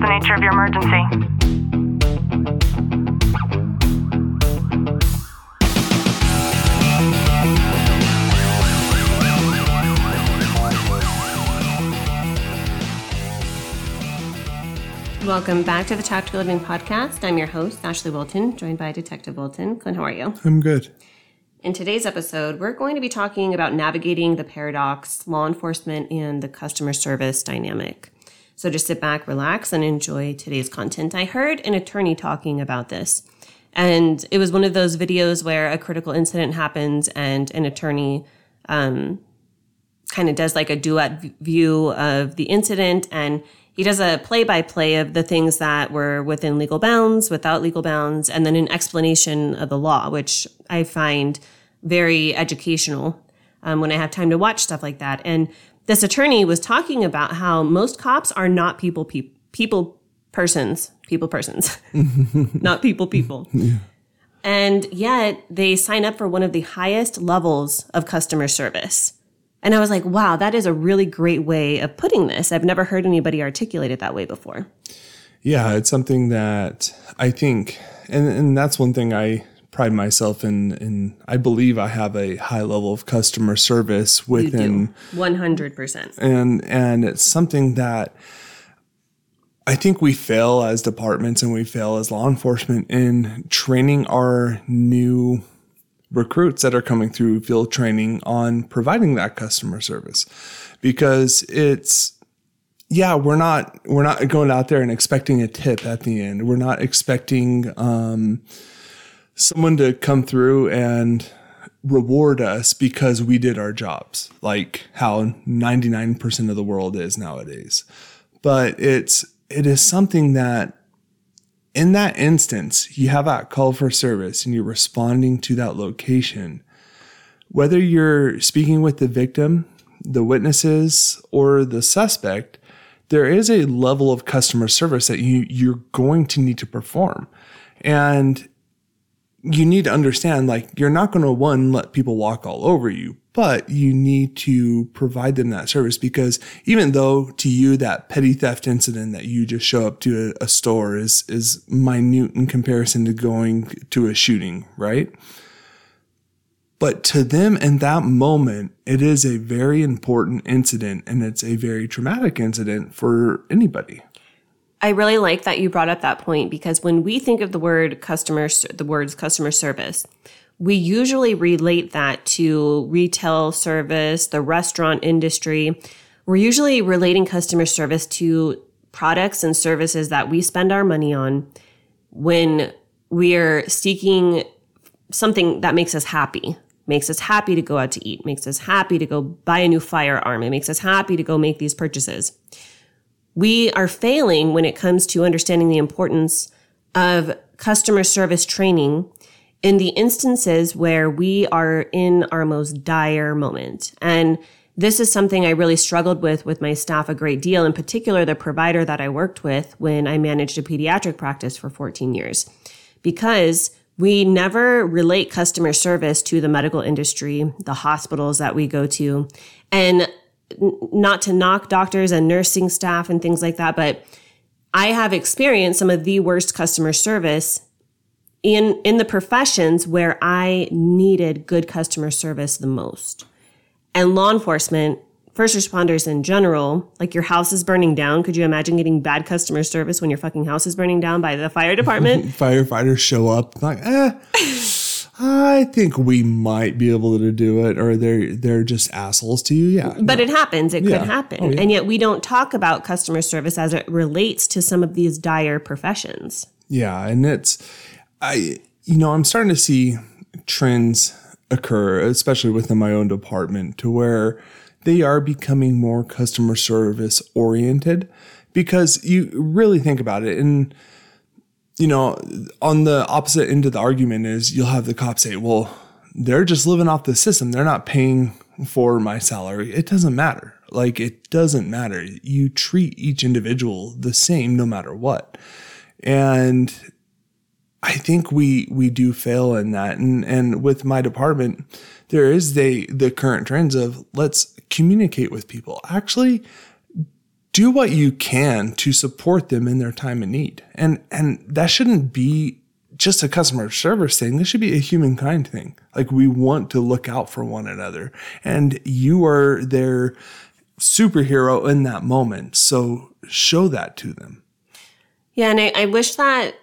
the nature of your emergency? Welcome back to the Tactical Living Podcast. I'm your host, Ashlie Walton, joined by Detective Walton. Clint, how are you? I'm good. In today's episode, we're going to be talking about navigating the paradox, law enforcement, and the customer service dynamic. So just sit back, relax, and enjoy today's content. I heard an attorney talking about this, and it was one of those videos where a critical incident happens and an attorney um, kind of does like a duet view of the incident and he does a play by play of the things that were within legal bounds, without legal bounds, and then an explanation of the law, which I find very educational um, when I have time to watch stuff like that. And this attorney was talking about how most cops are not people, pe- people persons, people persons, not people, people. And yet they sign up for one of the highest levels of customer service. And I was like, wow, that is a really great way of putting this. I've never heard anybody articulate it that way before. Yeah, it's something that I think, and, and that's one thing I pride myself in. In I believe I have a high level of customer service within, 100%. and and it's something that I think we fail as departments and we fail as law enforcement in training our new recruits that are coming through field training on providing that customer service because it's yeah we're not we're not going out there and expecting a tip at the end we're not expecting um, someone to come through and reward us because we did our jobs like how 99% of the world is nowadays but it's it is something that in that instance, you have that call for service and you're responding to that location. Whether you're speaking with the victim, the witnesses, or the suspect, there is a level of customer service that you, you're going to need to perform. And you need to understand like you're not going to one let people walk all over you but you need to provide them that service because even though to you that petty theft incident that you just show up to a, a store is is minute in comparison to going to a shooting right? But to them in that moment it is a very important incident and it's a very traumatic incident for anybody I really like that you brought up that point because when we think of the word customer, the words customer service, we usually relate that to retail service, the restaurant industry. We're usually relating customer service to products and services that we spend our money on when we're seeking something that makes us happy, makes us happy to go out to eat, makes us happy to go buy a new firearm, it makes us happy to go make these purchases we are failing when it comes to understanding the importance of customer service training in the instances where we are in our most dire moment. And this is something I really struggled with with my staff a great deal, in particular, the provider that I worked with when I managed a pediatric practice for 14 years, because we never relate customer service to the medical industry, the hospitals that we go to. And not to knock doctors and nursing staff and things like that, but I have experienced some of the worst customer service in in the professions where I needed good customer service the most. And law enforcement, first responders in general, like your house is burning down. Could you imagine getting bad customer service when your fucking house is burning down by the fire department? Firefighters show up like, eh, I think we might be able to do it, or they're they're just assholes to you. Yeah, but it happens. It Yeah. could happen. Oh, yeah. And yet we don't talk about customer service as it relates to some of these dire professions. Yeah, and it's I you know, I'm starting to see trends occur, especially within my own department, to where they are becoming more customer service oriented because you really think about it and you know, on the opposite end of the argument is you'll have the cop say, "Well, they're just living off the system. They're not paying for my salary." It doesn't matter. Like it doesn't matter. You treat each individual the same no matter what. And I think we we do fail in that. And and with my department, there is the the current trends of let's communicate with people. Actually do what you can to support them in their time of need. And and that shouldn't be just a customer service thing. This should be a humankind thing. Like we want to look out for one another. And you are their superhero in that moment. So show that to them. Yeah, and I, I wish that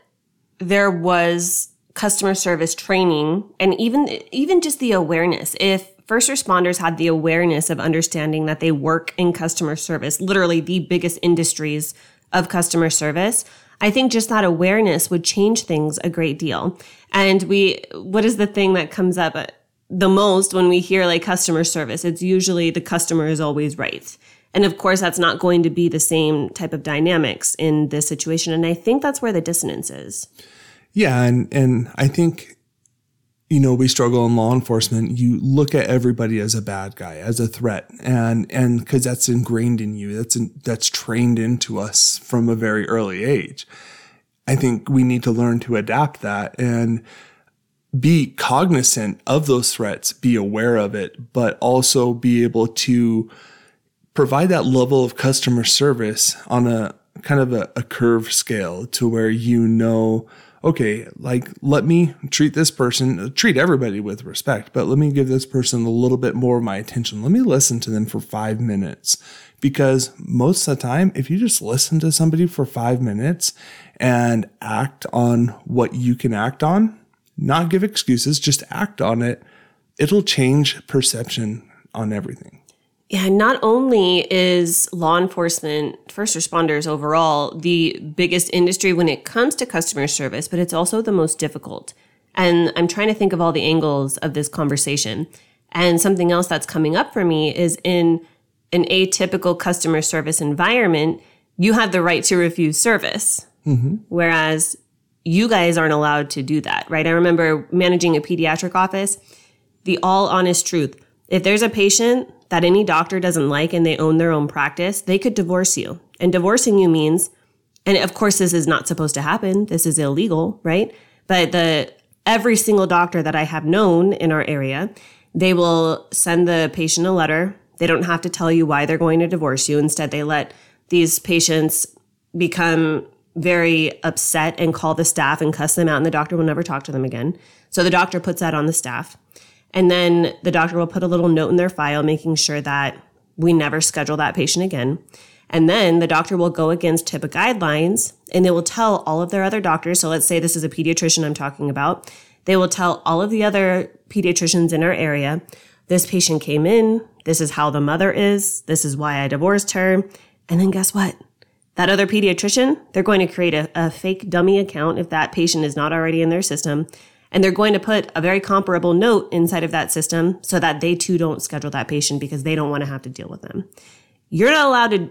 there was customer service training and even even just the awareness. If first responders had the awareness of understanding that they work in customer service, literally the biggest industries of customer service, I think just that awareness would change things a great deal. And we, what is the thing that comes up uh, the most when we hear like customer service? It's usually the customer is always right. And of course, that's not going to be the same type of dynamics in this situation. And I think that's where the dissonance is. Yeah. And, and I think you know, we struggle in law enforcement. You look at everybody as a bad guy, as a threat, and and because that's ingrained in you, that's in, that's trained into us from a very early age. I think we need to learn to adapt that and be cognizant of those threats, be aware of it, but also be able to provide that level of customer service on a kind of a, a curve scale to where you know okay, like let me treat this person, treat everybody with respect, but let me give this person a little bit more of my attention. Let me listen to them for five minutes. Because most of the time, if you just listen to somebody for five minutes and act on what you can act on, not give excuses, just act on it, it'll change perception on everything. Yeah, not only is law enforcement, first responders overall, the biggest industry when it comes to customer service, but it's also the most difficult. And I'm trying to think of all the angles of this conversation. And something else that's coming up for me is in an atypical customer service environment, you have the right to refuse service. Mm-hmm. Whereas you guys aren't allowed to do that, right? I remember managing a pediatric office. The all honest truth. If there's a patient that any doctor doesn't like and they own their own practice, they could divorce you. And divorcing you means, and of course, this is not supposed to happen. This is illegal, right? But the, every single doctor that I have known in our area, they will send the patient a letter. They don't have to tell you why they're going to divorce you. Instead, they let these patients become very upset and call the staff and cuss them out, and the doctor will never talk to them again. So the doctor puts that on the staff. And then the doctor will put a little note in their file making sure that we never schedule that patient again. And then the doctor will go against HIPAA guidelines and they will tell all of their other doctors. So let's say this is a pediatrician I'm talking about. They will tell all of the other pediatricians in our area, this patient came in. This is how the mother is. This is why I divorced her. And then guess what? That other pediatrician, they're going to create a, a fake dummy account if that patient is not already in their system. And they're going to put a very comparable note inside of that system so that they too don't schedule that patient because they don't want to have to deal with them. You're not allowed to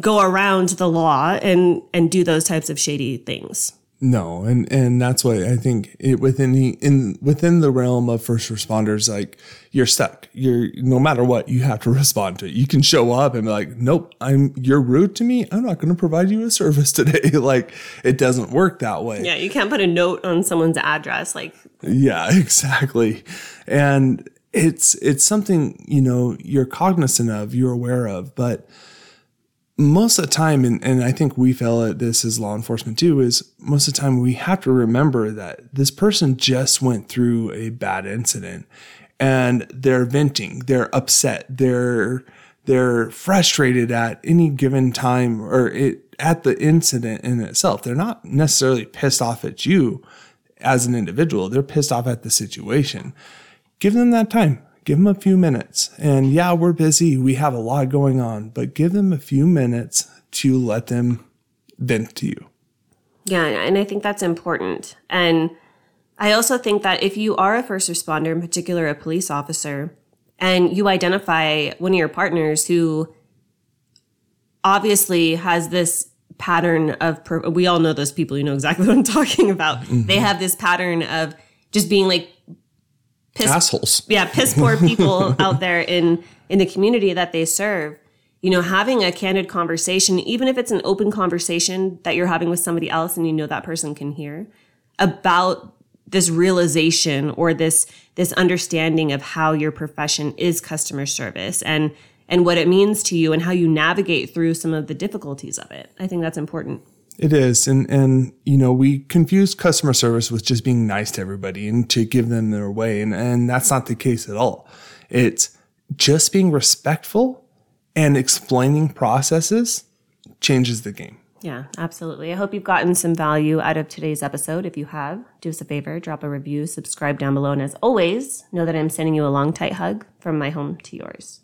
go around the law and, and do those types of shady things. No, and and that's why I think it within the in within the realm of first responders, like you're stuck. You're no matter what, you have to respond to it. You can show up and be like, "Nope, I'm you're rude to me. I'm not going to provide you a service today." like it doesn't work that way. Yeah, you can't put a note on someone's address. Like yeah, exactly, and it's it's something you know you're cognizant of, you're aware of, but most of the time, and, and I think we fail at this as law enforcement too, is most of the time we have to remember that this person just went through a bad incident and they're venting, they're upset, they're they're frustrated at any given time or it, at the incident in itself. They're not necessarily pissed off at you as an individual. They're pissed off at the situation. Give them that time give them a few minutes. And yeah, we're busy. We have a lot going on, but give them a few minutes to let them vent to you. Yeah. And I think that's important. And I also think that if you are a first responder, in particular a police officer, and you identify one of your partners who obviously has this pattern of, we all know those people, you know exactly what I'm talking about. Mm-hmm. They have this pattern of just being like piss, assholes. Yeah, piss poor people out there in in the community that they serve. You know, having a candid conversation, even if it's an open conversation that you're having with somebody else and you know that person can hear about this realization or this this understanding of how your profession is customer service and and what it means to you and how you navigate through some of the difficulties of it. I think that's important. It is. And, and, you know, we confuse customer service with just being nice to everybody and to give them their way. And, and that's not the case at all. It's just being respectful and explaining processes changes the game. Yeah, absolutely. I hope you've gotten some value out of today's episode. If you have, do us a favor, drop a review, subscribe down below. And as always, know that I'm sending you a long, tight hug from my home to yours.